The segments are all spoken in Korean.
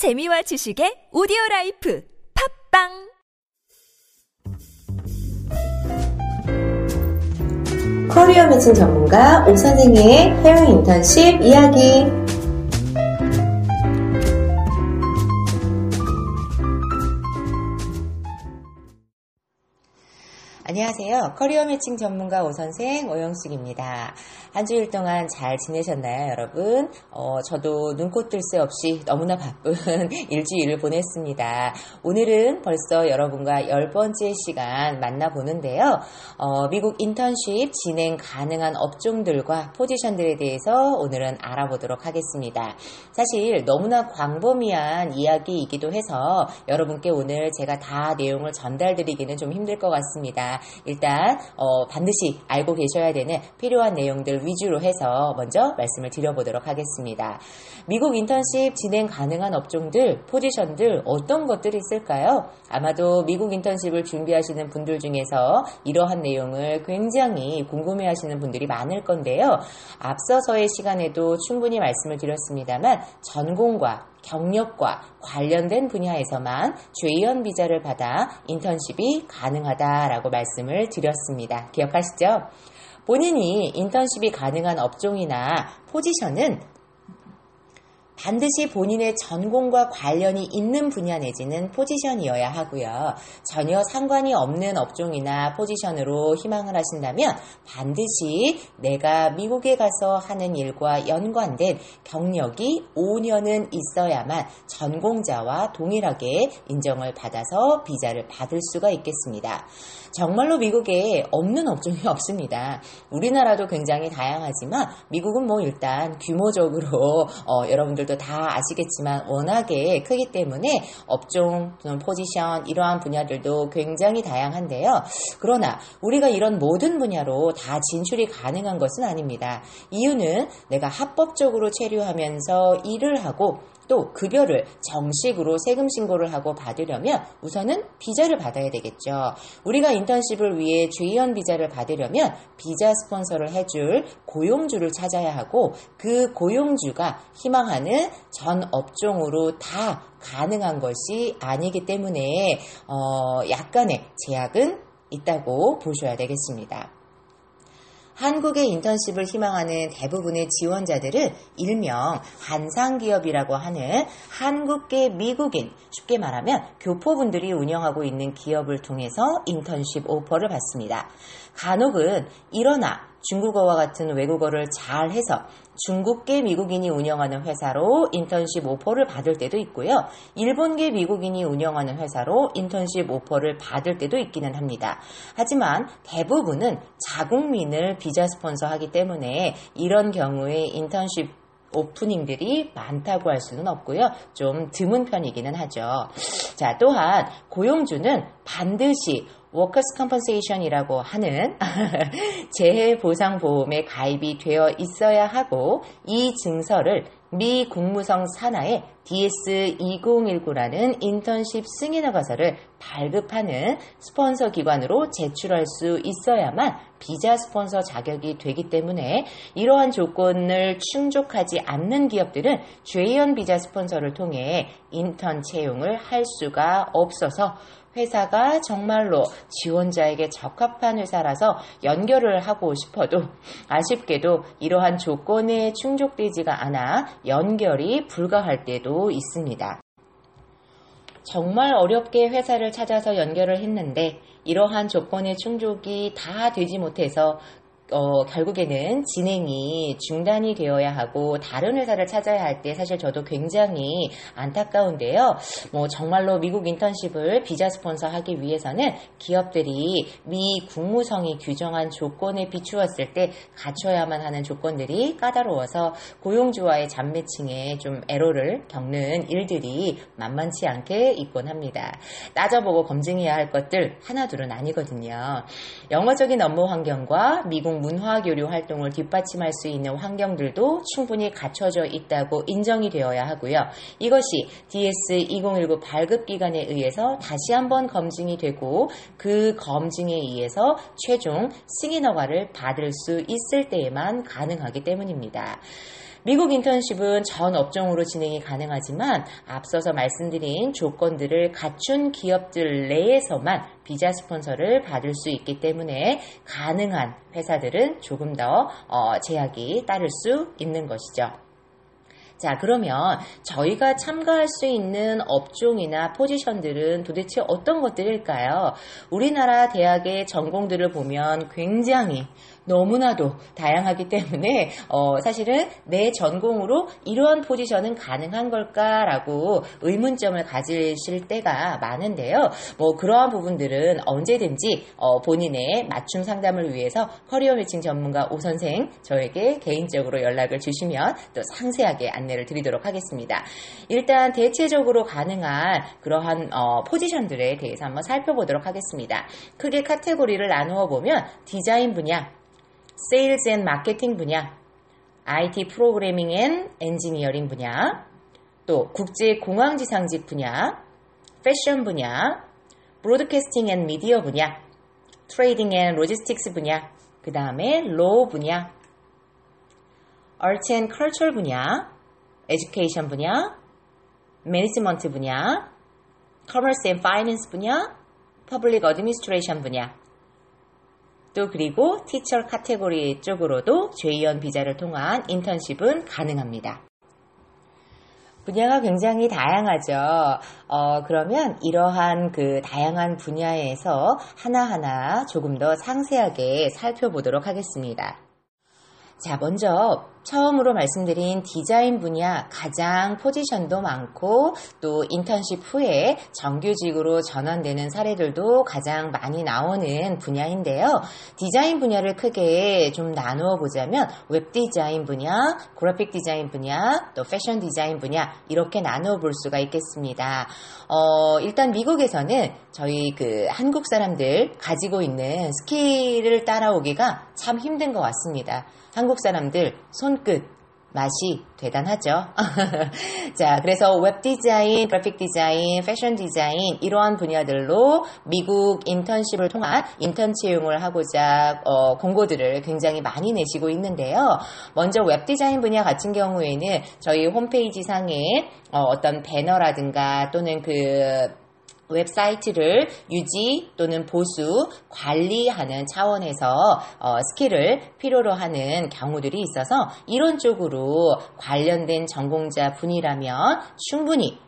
재미와 지식의 오디오 라이프 팝빵! 커리어 매칭 전문가 오 선생의 해외 인턴십 이야기 안녕하세요. 커리어 매칭 전문가 오선생 오영숙입니다. 한 주일 동안 잘 지내셨나요, 여러분? 어, 저도 눈코 뜰 새 없이 너무나 바쁜 일주일을 보냈습니다. 오늘은 벌써 여러분과 열 번째 시간 만나보는데요. 어, 미국 인턴십 진행 가능한 업종들과 포지션들에 대해서 오늘은 알아보도록 하겠습니다. 사실 너무나 광범위한 이야기이기도 해서 여러분께 오늘 제가 다 내용을 전달드리기는 좀 힘들 것 같습니다. 일단 어, 반드시 알고 계셔야 되는 필요한 내용들 위주로 해서 먼저 말씀을 드려보도록 하겠습니다. 미국 인턴십 진행 가능한 업종들, 포지션들 어떤 것들이 있을까요? 아마도 미국 인턴십을 준비하시는 분들 중에서 이러한 내용을 굉장히 궁금해 하시는 분들이 많을 건데요. 앞서서의 시간에도 충분히 말씀을 드렸습니다만 전공과 경력과 관련된 분야에서만 죄의원 비자를 받아 인턴십이 가능하다라고 말씀을 드렸습니다. 기억하시죠? 본인이 인턴십이 가능한 업종이나 포지션은 반드시 본인의 전공과 관련이 있는 분야 내지는 포지션이어야 하고요. 전혀 상관이 없는 업종이나 포지션으로 희망을 하신다면 반드시 내가 미국에 가서 하는 일과 연관된 경력이 5년은 있어야만 전공자와 동일하게 인정을 받아서 비자를 받을 수가 있겠습니다. 정말로 미국에 없는 업종이 없습니다. 우리나라도 굉장히 다양하지만 미국은 뭐 일단 규모적으로 어, 여러분들 도 다 아시겠지만 워낙에 크기 때문에 업종, 포지션 이러한 분야들도 굉장히 다양한데요. 그러나 우리가 이런 모든 분야로 다 진출이 가능한 것은 아닙니다. 이유는 내가 합법적으로 체류하면서 일을 하고 또 급여를 정식으로 세금 신고를 하고 받으려면 우선은 비자를 받아야 되겠죠. 우리가 인턴십을 위해 주의원 비자를 받으려면 비자 스폰서를 해줄 고용주를 찾아야 하고 그 고용주가 희망하는 전 업종으로 다 가능한 것이 아니기 때문에 어, 약간의 제약은 있다고 보셔야 되겠습니다. 한국의 인턴십을 희망하는 대부분의 지원자들은 일명 한상기업이라고 하는 한국계 미국인, 쉽게 말하면 교포분들이 운영하고 있는 기업을 통해서 인턴십 오퍼를 받습니다. 간혹은 일어나 중국어와 같은 외국어를 잘 해서 중국계 미국인이 운영하는 회사로 인턴십 오퍼를 받을 때도 있고요. 일본계 미국인이 운영하는 회사로 인턴십 오퍼를 받을 때도 있기는 합니다. 하지만 대부분은 자국민을 비자 스폰서 하기 때문에 이런 경우에 인턴십 오프닝들이 많다고 할 수는 없고요. 좀 드문 편이기는 하죠. 자, 또한 고용주는 반드시 workers' compensation이라고 하는 재해 보상 보험에 가입이 되어 있어야 하고 이 증서를 미 국무성 산하의 DS2019라는 인턴십 승인 허가서를 발급하는 스폰서 기관으로 제출할 수 있어야만 비자 스폰서 자격이 되기 때문에 이러한 조건을 충족하지 않는 기업들은 J1 비자 스폰서를 통해 인턴 채용을 할 수가 없어서 회사가 정말로 지원자에게 적합한 회사라서 연결을 하고 싶어도 아쉽게도 이러한 조건에 충족되지가 않아 연결이 불가할 때도 있습니다. 정말 어렵게 회사를 찾아서 연결을 했는데 이러한 조건의 충족이 다 되지 못해서 어, 결국에는 진행이 중단이 되어야 하고 다른 회사를 찾아야 할 때 사실 저도 굉장히 안타까운데요. 뭐 정말로 미국 인턴십을 비자 스폰서 하기 위해서는 기업들이 미 국무성이 규정한 조건에 비추었을 때 갖춰야만 하는 조건들이 까다로워서 고용주와의 잠매칭에 좀 애로를 겪는 일들이 만만치 않게 있곤 합니다. 따져보고 검증해야 할 것들 하나둘은 아니거든요. 영어적인 업무 환경과 미국 문화 교류 활동을 뒷받침할 수 있는 환경들도 충분히 갖춰져 있다고 인정이 되어야 하고요. 이것이 DS2019 발급 기관에 의해서 다시 한번 검증이 되고 그 검증에 의해서 최종 승인 허가를 받을 수 있을 때에만 가능하기 때문입니다. 미국 인턴십은 전 업종으로 진행이 가능하지만 앞서서 말씀드린 조건들을 갖춘 기업들 내에서만 비자 스폰서를 받을 수 있기 때문에 가능한 회사들은 조금 더 어, 제약이 따를 수 있는 것이죠. 자, 그러면 저희가 참가할 수 있는 업종이나 포지션들은 도대체 어떤 것들일까요? 우리나라 대학의 전공들을 보면 굉장히 너무나도 다양하기 때문에 어, 사실은 내 전공으로 이러한 포지션은 가능한 걸까라고 의문점을 가지실 때가 많은데요. 뭐 그러한 부분들은 언제든지 어, 본인의 맞춤 상담을 위해서 커리어 매칭 전문가 오 선생 저에게 개인적으로 연락을 주시면 또 상세하게 안내를 드리도록 하겠습니다. 일단 대체적으로 가능한 그러한 어, 포지션들에 대해서 한번 살펴보도록 하겠습니다. 크게 카테고리를 나누어 보면 디자인 분야, sales and marketing 분야, IT programming and engineering 분야, 또 국제 공항지상직 분야, 패션 분야, broadcasting and media 분야, trading and logistics 분야, 그 다음에 law 분야, arts and culture 분야, education 분야, management 분야, commerce and finance 분야, public administration 분야, 또 그리고 teacher 카테고리 쪽으로도 J1 비자를 통한 인턴십은 가능합니다. 분야가 굉장히 다양하죠. 어, 그러면 이러한 그 다양한 분야에서 하나하나 조금 더 상세하게 살펴보도록 하겠습니다. 자, 먼저 처음으로 말씀드린 디자인 분야 가장 포지션도 많고 또 인턴십 후에 정규직으로 전환되는 사례들도 가장 많이 나오는 분야인데요. 디자인 분야를 크게 좀 나누어 보자면 웹 디자인 분야, 그래픽 디자인 분야, 또 패션 디자인 분야 이렇게 나누어 볼 수가 있겠습니다. 어, 일단 미국에서는 저희 그 한국 사람들 가지고 있는 스킬을 따라오기가 참 힘든 것 같습니다. 한국 사람들 손끝 맛이 대단하죠. 자, 그래서 웹 디자인, 그래픽 디자인, 패션 디자인 이러한 분야들로 미국 인턴십을 통한 인턴 채용을 하고자 어, 공고들을 굉장히 많이 내시고 있는데요. 먼저 웹 디자인 분야 같은 경우에는 저희 홈페이지 상에 어떤 배너라든가 또는 그 웹사이트를 유지 또는 보수, 관리하는 차원에서 어, 스킬을 필요로 하는 경우들이 있어서 이런 쪽으로 관련된 전공자 분이라면 충분히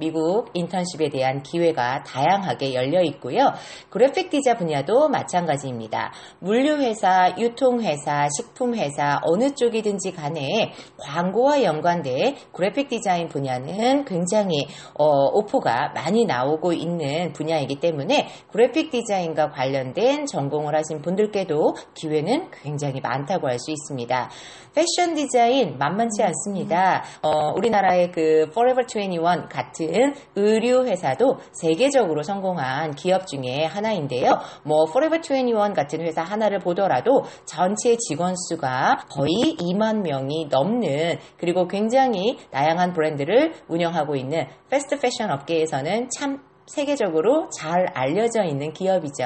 미국 인턴십에 대한 기회가 다양하게 열려 있고요. 그래픽 디자 분야도 마찬가지입니다. 물류회사, 유통회사, 식품회사 어느 쪽이든지 간에 광고와 연관된 그래픽 디자인 분야는 굉장히 어, 오퍼가 많이 나오고 있는 분야이기 때문에 그래픽 디자인과 관련된 전공을 하신 분들께도 기회는 굉장히 많다고 할 수 있습니다. 패션 디자인 만만치 않습니다. 어, 우리나라의 그 Forever 21 같은 의류 회사도 세계적으로 성공한 기업 중에 하나인데요. 뭐 Forever 21 같은 회사 하나를 보더라도 전체 직원 수가 거의 2만 명이 넘는 그리고 굉장히 다양한 브랜드를 운영하고 있는 패스트 패션 업계에서는 참 세계적으로 잘 알려져 있는 기업이죠.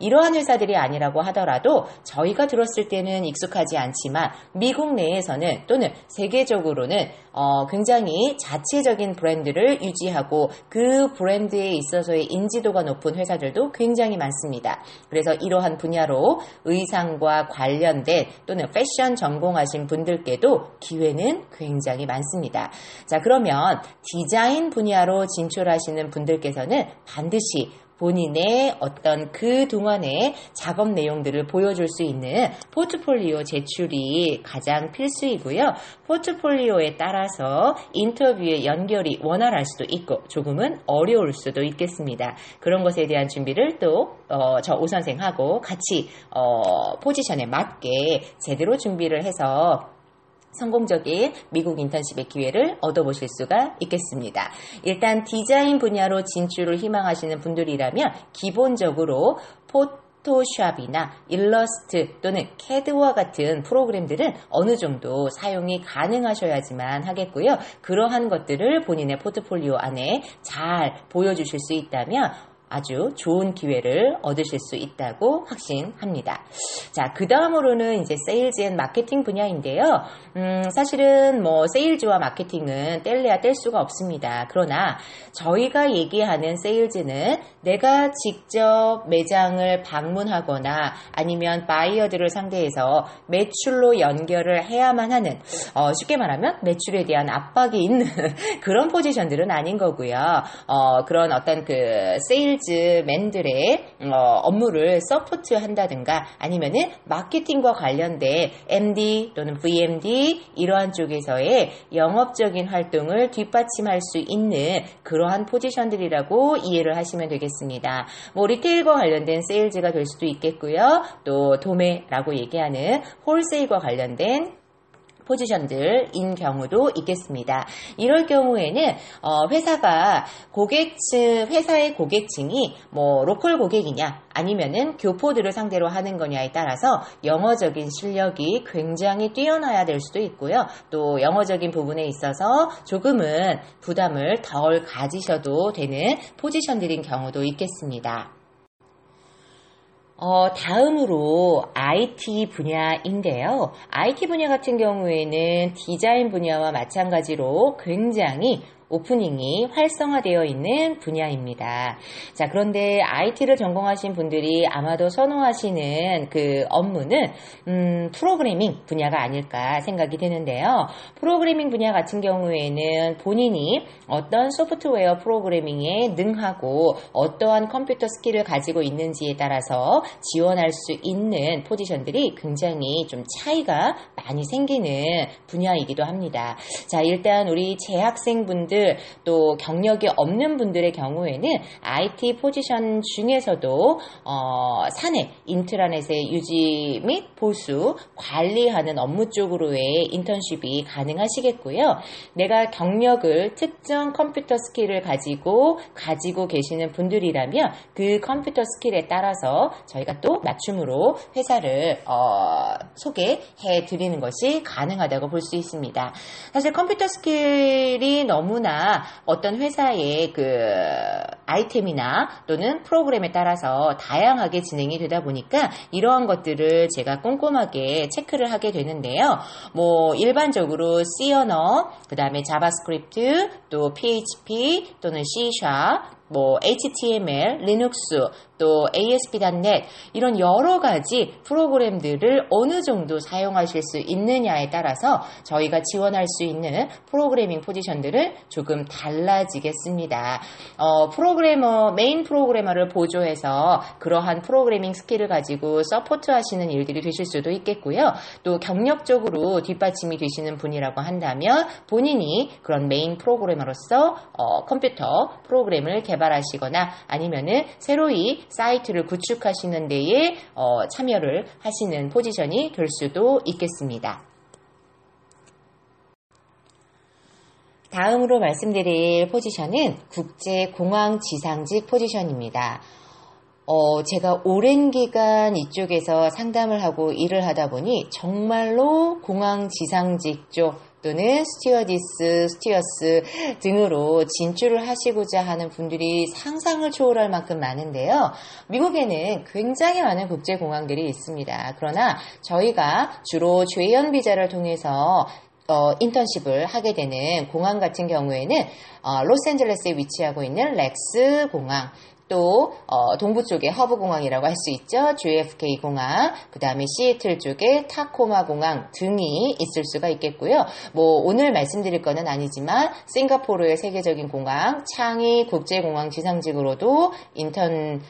이러한 회사들이 아니라고 하더라도 저희가 들었을 때는 익숙하지 않지만 미국 내에서는 또는 세계적으로는 어, 굉장히 자체적인 브랜드를 유지하고 그 브랜드에 있어서의 인지도가 높은 회사들도 굉장히 많습니다. 그래서 이러한 분야로 의상과 관련된 또는 패션 전공하신 분들께도 기회는 굉장히 많습니다. 자, 그러면 디자인 분야로 진출하시는 분들께서는 반드시 본인의 어떤 그 동안의 작업 내용들을 보여줄 수 있는 포트폴리오 제출이 가장 필수이고요. 포트폴리오에 따라서 인터뷰의 연결이 원활할 수도 있고 조금은 어려울 수도 있겠습니다. 그런 것에 대한 준비를 또저 오선생하고 같이 어, 포지션에 맞게 제대로 준비를 해서 성공적인 미국 인턴십의 기회를 얻어보실 수가 있겠습니다. 일단 디자인 분야로 진출을 희망하시는 분들이라면 기본적으로 포토샵이나 일러스트 또는 캐드와 같은 프로그램들은 어느 정도 사용이 가능하셔야지만 하겠고요. 그러한 것들을 본인의 포트폴리오 안에 잘 보여주실 수 있다면 아주 좋은 기회를 얻으실 수 있다고 확신합니다. 자, 그 다음으로는 이제 sales and marketing 분야인데요. 음, 사실은 뭐 세일즈와 마케팅은 뗄래야 뗄 수가 없습니다. 그러나 저희가 얘기하는 세일즈는 내가 직접 매장을 방문하거나 아니면 바이어들을 상대해서 매출로 연결을 해야만 하는 어, 쉽게 말하면 매출에 대한 압박이 있는 그런 포지션들은 아닌 거고요. 어, 그런 어떤 그 세일즈맨들의 어, 업무를 support 한다든가 아니면은 마케팅과 관련된 MD 또는 VMD 이러한 쪽에서의 영업적인 활동을 뒷받침할 수 있는 그러한 포지션들이라고 이해를 하시면 되겠습니다. 뭐 retail과 관련된 세일즈가 될 수도 있겠고요. 또 도매라고 얘기하는 wholesale과 관련된 포지션들인 경우도 있겠습니다. 이럴 경우에는 어, 회사가 고객층 회사의 고객층이 뭐 로컬 고객이냐 아니면은 교포들을 상대로 하는 거냐에 따라서 영어적인 실력이 굉장히 뛰어나야 될 수도 있고요. 또 영어적인 부분에 있어서 조금은 부담을 덜 가지셔도 되는 포지션들인 경우도 있겠습니다. 어, 다음으로 IT 분야인데요. IT 분야 같은 경우에는 디자인 분야와 마찬가지로 굉장히 오프닝이 활성화되어 있는 분야입니다. 자, 그런데 IT를 전공하신 분들이 아마도 선호하시는 그 업무는 음, 프로그래밍 분야가 아닐까 생각이 되는데요. 프로그래밍 분야 같은 경우에는 본인이 어떤 소프트웨어 프로그래밍에 능하고 어떠한 컴퓨터 skill을 가지고 있는지에 따라서 지원할 수 있는 포지션들이 굉장히 좀 차이가 많이 생기는 분야이기도 합니다. 자, 일단 우리 재학생분들 또 경력이 없는 분들의 경우에는 IT 포지션 중에서도 어, 사내 인트라넷의 유지 및 보수 관리하는 업무 쪽으로의 인턴십이 가능하시겠고요. 내가 경력을 특정 컴퓨터 skill을 가지고 가지고 계시는 분들이라면 그 컴퓨터 skill에 따라서 저희가 또 맞춤으로 회사를 어, 소개해 드리는 것이 가능하다고 볼 수 있습니다. 사실 컴퓨터 skill이 너무나 어떤 회사의 그 아이템이나 또는 프로그램에 따라서 다양하게 진행이 되다 보니까 이러한 것들을 제가 꼼꼼하게 체크를 하게 되는데요. 뭐 일반적으로 C 언어, 그 다음에 JavaScript, 또 PHP 또는 C 뭐 HTML, Linux, 또 ASP.NET 이런 여러 가지 프로그램들을 어느 정도 사용하실 수 있느냐에 따라서 저희가 지원할 수 있는 프로그래밍 포지션들을 조금 달라지겠습니다. 어, 프로그래머, 메인 프로그래머를 보조해서 그러한 프로그래밍 skill을 가지고 support 하시는 일들이 되실 수도 있겠고요. 또 경력적으로 뒷받침이 되시는 분이라고 한다면 본인이 그런 메인 프로그래머로서 어, 컴퓨터 프로그램을 개발 하시거나 아니면은 새로이 사이트를 구축하시는 데에 어, 참여를 하시는 포지션이 될 수도 있겠습니다. 다음으로 말씀드릴 포지션은 국제공항 지상직 포지션입니다. 어, 제가 오랜 기간 이쪽에서 상담을 하고 일을 하다 보니 정말로 공항 지상직 쪽 또는 스튜어디스, 스튜어드 등으로 진출을 하시고자 하는 분들이 상상을 초월할 만큼 많은데요. 미국에는 굉장히 많은 국제공항들이 있습니다. 그러나 저희가 주로 J1 비자를 통해서 어, 인턴십을 하게 되는 공항 같은 경우에는 어, 로스앤젤레스에 위치하고 있는 LAX 공항, 또 어, 동부 쪽에 허브 공항이라고 할 수 있죠. JFK 공항, 그 다음에 시애틀 쪽에 타코마 공항 등이 있을 수가 있겠고요. 뭐 오늘 말씀드릴 거는 아니지만 싱가포르의 세계적인 공항, 창이 국제공항 지상직으로도 인턴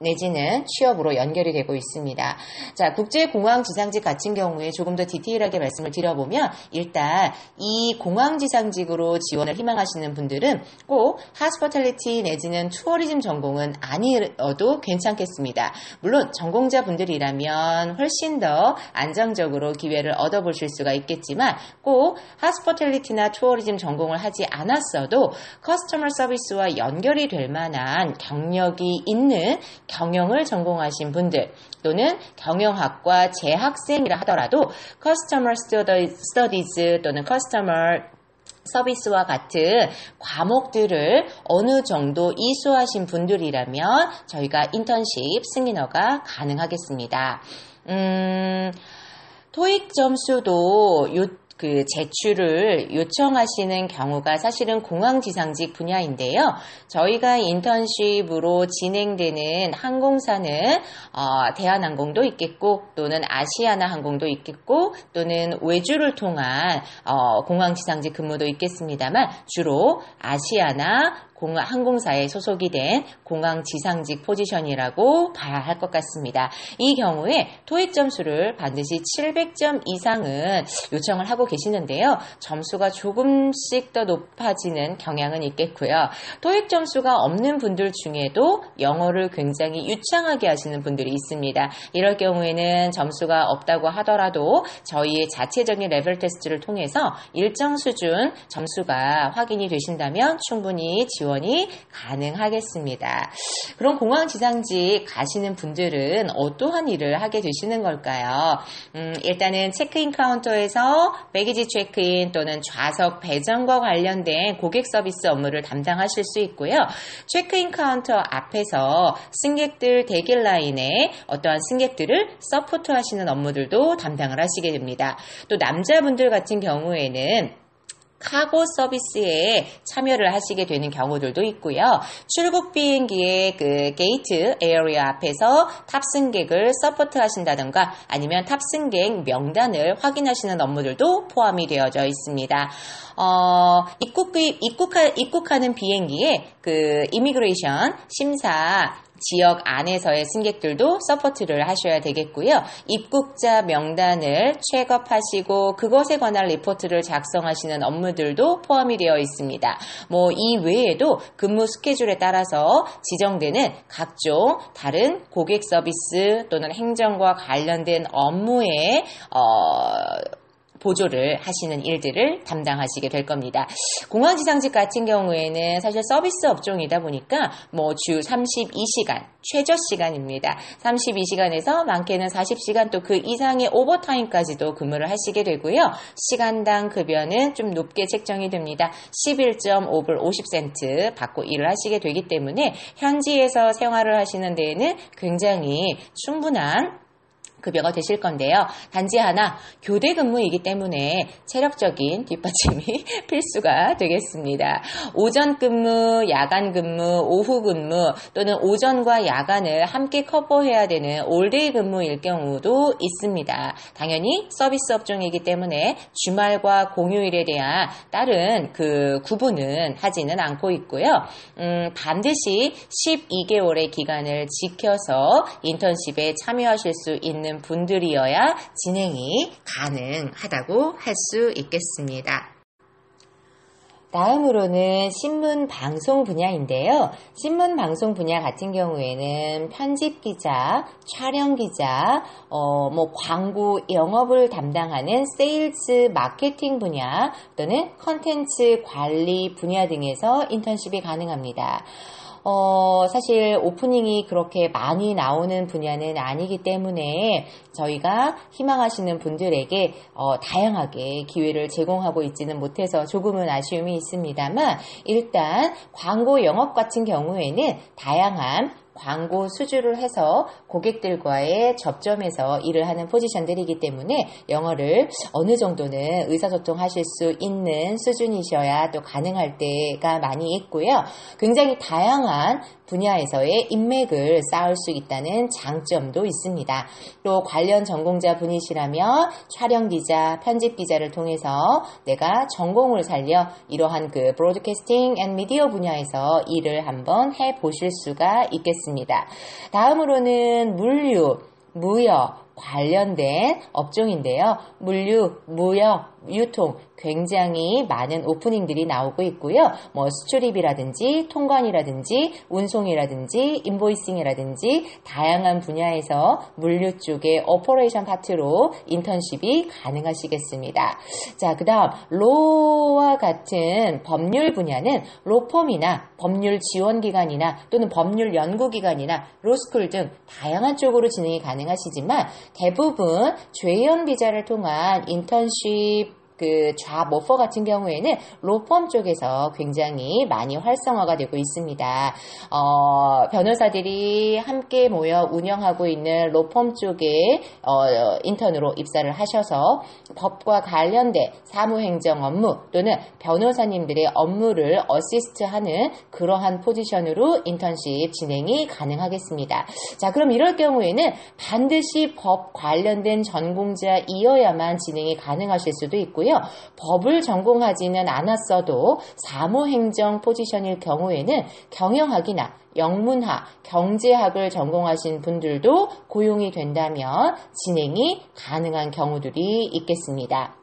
내지는 취업으로 연결이 되고 있습니다. 자, 국제공항 지상직 같은 경우에 조금 더 디테일하게 말씀을 드려보면 일단 이 공항 지상직으로 지원을 희망하시는 분들은 꼭 hospitality 내지는 tourism 전공은 아니어도 괜찮겠습니다. 물론 전공자 분들이라면 훨씬 더 안정적으로 기회를 얻어보실 수가 있겠지만 꼭 hospitality나 tourism 전공을 하지 않았어도 customer service와 연결이 될 만한 경력이 있는 경영을 전공하신 분들 또는 경영학과 재학생이라 하더라도 커스터머 스터디즈 또는 커스터머 서비스와 같은 과목들을 어느 정도 이수하신 분들이라면 저희가 인턴십 승인허가 가능하겠습니다. 음, 토익 점수도 요, 그 제출을 요청하시는 경우가 사실은 공항지상직 분야인데요. 저희가 인턴십으로 진행되는 항공사는 어, 대한항공도 있겠고 또는 아시아나 항공도 있겠고 또는 외주를 통한 어, 공항지상직 근무도 있겠습니다만 주로 아시아나 공항, 항공사에 소속이 된 공항 지상직 포지션이라고 봐야 할 것 같습니다. 이 경우에 토익 점수를 반드시 700점 이상은 요청을 하고 계시는데요. 점수가 조금씩 더 높아지는 경향은 있겠고요. 토익 점수가 없는 분들 중에도 영어를 굉장히 유창하게 하시는 분들이 있습니다. 이럴 경우에는 점수가 없다고 하더라도 저희의 자체적인 레벨 테스트를 통해서 일정 수준 점수가 확인이 되신다면 충분히 지원 지원이 가능하겠습니다. 그럼 공항 지상직 가시는 분들은 어떠한 일을 하게 되시는 걸까요? 음, 일단은 체크인 카운터에서 baggage check-in 또는 좌석 배정과 관련된 고객 서비스 업무를 담당하실 수 있고요. 체크인 카운터 앞에서 승객들 대기 라인에 어떠한 승객들을 support 하시는 업무들도 담당을 하시게 됩니다. 또 남자분들 같은 경우에는 카고 서비스에 참여를 하시게 되는 경우들도 있고요. 출국 비행기의 그 gate area 앞에서 탑승객을 support 하신다던가 아니면 탑승객 명단을 확인하시는 업무들도 포함이 되어져 있습니다. 어, 입국, 입국하, 입국하는 비행기에 그 immigration 심사 지역 안에서의 승객들도 support를 하셔야 되겠고요. 입국자 명단을 취합하시고 그것에 관한 리포트를 작성하시는 업무들도 포함이 되어 있습니다. 뭐 이 외에도 근무 스케줄에 따라서 지정되는 각종 다른 고객 서비스 또는 행정과 관련된 업무에 어 보조를 하시는 일들을 담당하시게 될 겁니다. 공항지상직 같은 경우에는 사실 서비스 업종이다 보니까 뭐 주 32시간 최저 시간입니다. 32시간에서 많게는 40시간 또 그 이상의 오버타임까지도 근무를 하시게 되고요. 시간당 급여는 좀 높게 책정이 됩니다. 11.5불 50센트 받고 일을 하시게 되기 때문에 현지에서 생활을 하시는 데에는 굉장히 충분한 급여가 되실 건데요. 단지 하나 교대 근무이기 때문에 체력적인 뒷받침이 필수가 되겠습니다. 오전 근무, 야간 근무, 오후 근무 또는 오전과 야간을 함께 커버해야 되는 올데이 근무일 경우도 있습니다. 당연히 서비스 업종이기 때문에 주말과 공휴일에 대한 다른 그 구분은 하지는 않고 있고요. 음, 반드시 12개월의 기간을 지켜서 인턴십에 참여하실 수 있는 분들이어야 진행이 가능하다고 할 수 있겠습니다. 다음으로는 신문 방송 분야인데요. 신문 방송 분야 같은 경우에는 편집 기자, 촬영 기자, 어, 뭐 광고 영업을 담당하는 세일즈 마케팅 분야 또는 컨텐츠 관리 분야 등에서 인턴십이 가능합니다. 어, 사실 오프닝이 그렇게 많이 나오는 분야는 아니기 때문에 저희가 희망하시는 분들에게 어, 다양하게 기회를 제공하고 있지는 못해서 조금은 아쉬움이 있습니다만 일단 광고 영업 같은 경우에는 다양한 광고 수주를 해서 고객들과의 접점에서 일을 하는 포지션들이기 때문에 영어를 어느 정도는 의사소통하실 수 있는 수준이셔야 또 가능할 때가 많이 있고요. 굉장히 다양한 분야에서의 인맥을 쌓을 수 있다는 장점도 있습니다. 또 관련 전공자 분이시라면 촬영 기자, 편집 기자를 통해서 내가 전공을 살려 이러한 그 broadcasting and media 분야에서 일을 한번 해 보실 수가 있겠습니다. 다음으로는 물류, 무역, 관련된 업종인데요. 물류, 무역, 유통 굉장히 많은 opening들이 나오고 있고요. 뭐 수출입이라든지 통관이라든지 운송이라든지 invoicing이라든지 다양한 분야에서 물류 쪽의 operation 파트로 인턴십이 가능하시겠습니다. 자, 그다음 law와 같은 법률 분야는 로펌이나 법률 지원 기관이나 또는 법률 연구 기관이나 로스쿨 등 다양한 쪽으로 진행이 가능하시지만 대부분 J1 비자를 통한 인턴십 그 좌모퍼 같은 경우에는 로펌 쪽에서 굉장히 많이 활성화가 되고 있습니다. 어, 변호사들이 함께 모여 운영하고 있는 로펌 쪽에 어, 인턴으로 입사를 하셔서 법과 관련된 사무행정 업무 또는 변호사님들의 업무를 어시스트하는 그러한 포지션으로 인턴십 진행이 가능하겠습니다. 자, 그럼 이럴 경우에는 반드시 법 관련된 전공자이어야만 진행이 가능하실 수도 있고요. 법을 전공하지는 않았어도 사무행정 포지션일 경우에는 경영학이나 영문학, 경제학을 전공하신 분들도 고용이 된다면 진행이 가능한 경우들이 있겠습니다.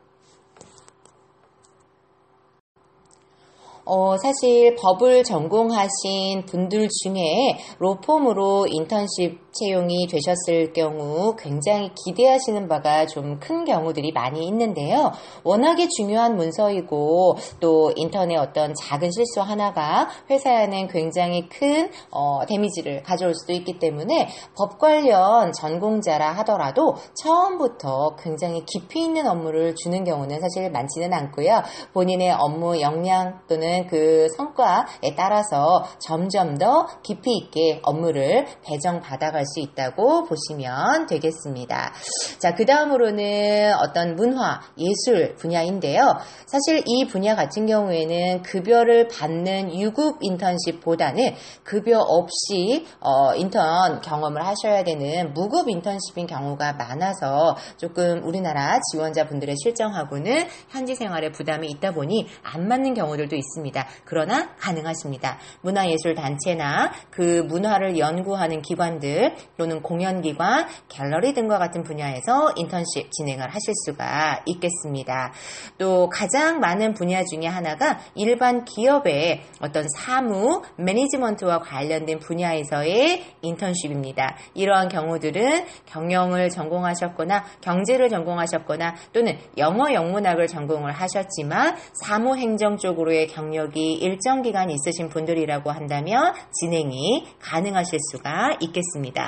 어, 사실 법을 전공하신 분들 중에 로펌으로 인턴십 채용이 되셨을 경우 굉장히 기대하시는 바가 좀 큰 경우들이 많이 있는데요. 워낙에 중요한 문서이고 또 인턴의 어떤 작은 실수 하나가 회사에는 굉장히 큰 어, 데미지를 가져올 수도 있기 때문에 법 관련 전공자라 하더라도 처음부터 굉장히 깊이 있는 업무를 주는 경우는 사실 많지는 않고요. 본인의 업무 역량 또는 그 성과에 따라서 점점 더 깊이 있게 업무를 배정 받아갈 수 있다고 보시면 되겠습니다. 자, 그 다음으로는 어떤 문화, 예술 분야인데요. 사실 이 분야 같은 경우에는 급여를 받는 유급 인턴십보다는 급여 없이 어, 인턴 경험을 하셔야 되는 무급 인턴십인 경우가 많아서 조금 우리나라 지원자분들의 실정하고는 현지 생활에 부담이 있다 보니 안 맞는 경우들도 있습니다. 그러나 가능하십니다. 문화예술단체나 그 문화를 연구하는 기관들 또는 공연기관, 갤러리 등과 같은 분야에서 인턴십 진행을 하실 수가 있겠습니다. 또 가장 많은 분야 중에 하나가 일반 기업의 어떤 사무, 매니지먼트와 관련된 분야에서의 인턴십입니다. 이러한 경우들은 경영을 전공하셨거나 경제를 전공하셨거나 또는 영어 영문학을 전공을 하셨지만 사무 행정 쪽으로의 경력이 일정 기간 있으신 분들이라고 한다면 진행이 가능하실 수가 있겠습니다.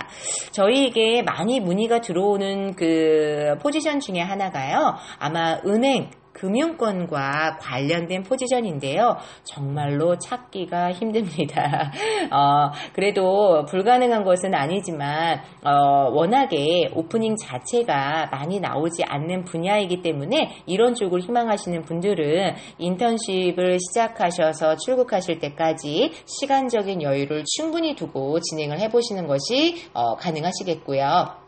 저희에게 많이 문의가 들어오는 그 포지션 중에 하나가요. 아마 은행, 금융권과 관련된 포지션인데요. 정말로 찾기가 힘듭니다. 어, 그래도 불가능한 것은 아니지만 어, 워낙에 오프닝 자체가 많이 나오지 않는 분야이기 때문에 이런 쪽을 희망하시는 분들은 인턴십을 시작하셔서 출국하실 때까지 시간적인 여유를 충분히 두고 진행을 해보시는 것이 어, 가능하시겠고요.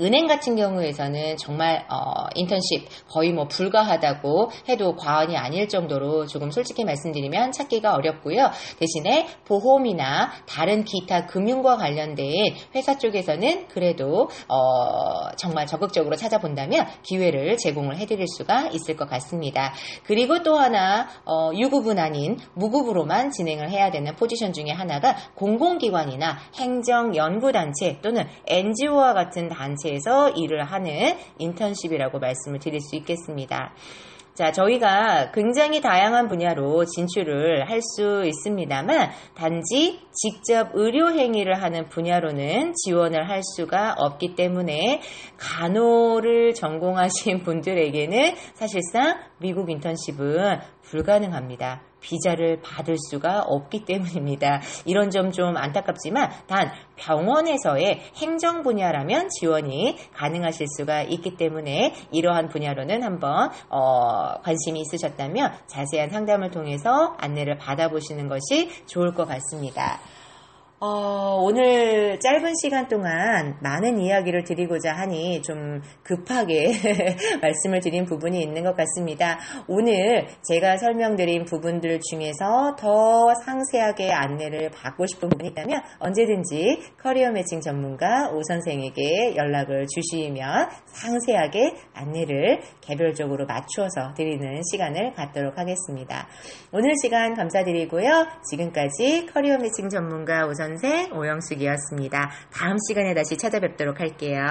은행 같은 경우에서는 정말 어, 인턴십 거의 뭐 불가하다고 해도 과언이 아닐 정도로 조금 솔직히 말씀드리면 찾기가 어렵고요. 대신에 보험이나 다른 기타 금융과 관련된 회사 쪽에서는 그래도 어, 정말 적극적으로 찾아본다면 기회를 제공을 해드릴 수가 있을 것 같습니다. 그리고 또 하나 어, 유급은 아닌 무급으로만 진행을 해야 되는 포지션 중에 하나가 공공기관이나 행정연구단체 또는 NGO와 같은 단체 단체에서 일을 하는 인턴십이라고 말씀을 드릴 수 있겠습니다. 자, 저희가 굉장히 다양한 분야로 진출을 할 수 있습니다만, 단지 직접 의료 행위를 하는 분야로는 지원을 할 수가 없기 때문에, 간호를 전공하신 분들에게는 사실상 미국 인턴십은 불가능합니다. 비자를 받을 수가 없기 때문입니다. 이런 점 좀 안타깝지만 단 병원에서의 행정 분야라면 지원이 가능하실 수가 있기 때문에 이러한 분야로는 한번 어, 관심이 있으셨다면 자세한 상담을 통해서 안내를 받아보시는 것이 좋을 것 같습니다. 어, 오늘 짧은 시간 동안 많은 이야기를 드리고자 하니 좀 급하게 말씀을 드린 부분이 있는 것 같습니다. 오늘 제가 설명드린 부분들 중에서 더 상세하게 안내를 받고 싶은 부분이 있다면 언제든지 커리어 매칭 전문가 오 선생에게 연락을 주시면 상세하게 안내를 개별적으로 맞추어서 드리는 시간을 갖도록 하겠습니다. 오늘 시간 감사드리고요. 지금까지 커리어 매칭 전문가 오선 전생 오영숙이었습니다. 다음 시간에 다시 찾아뵙도록 할게요.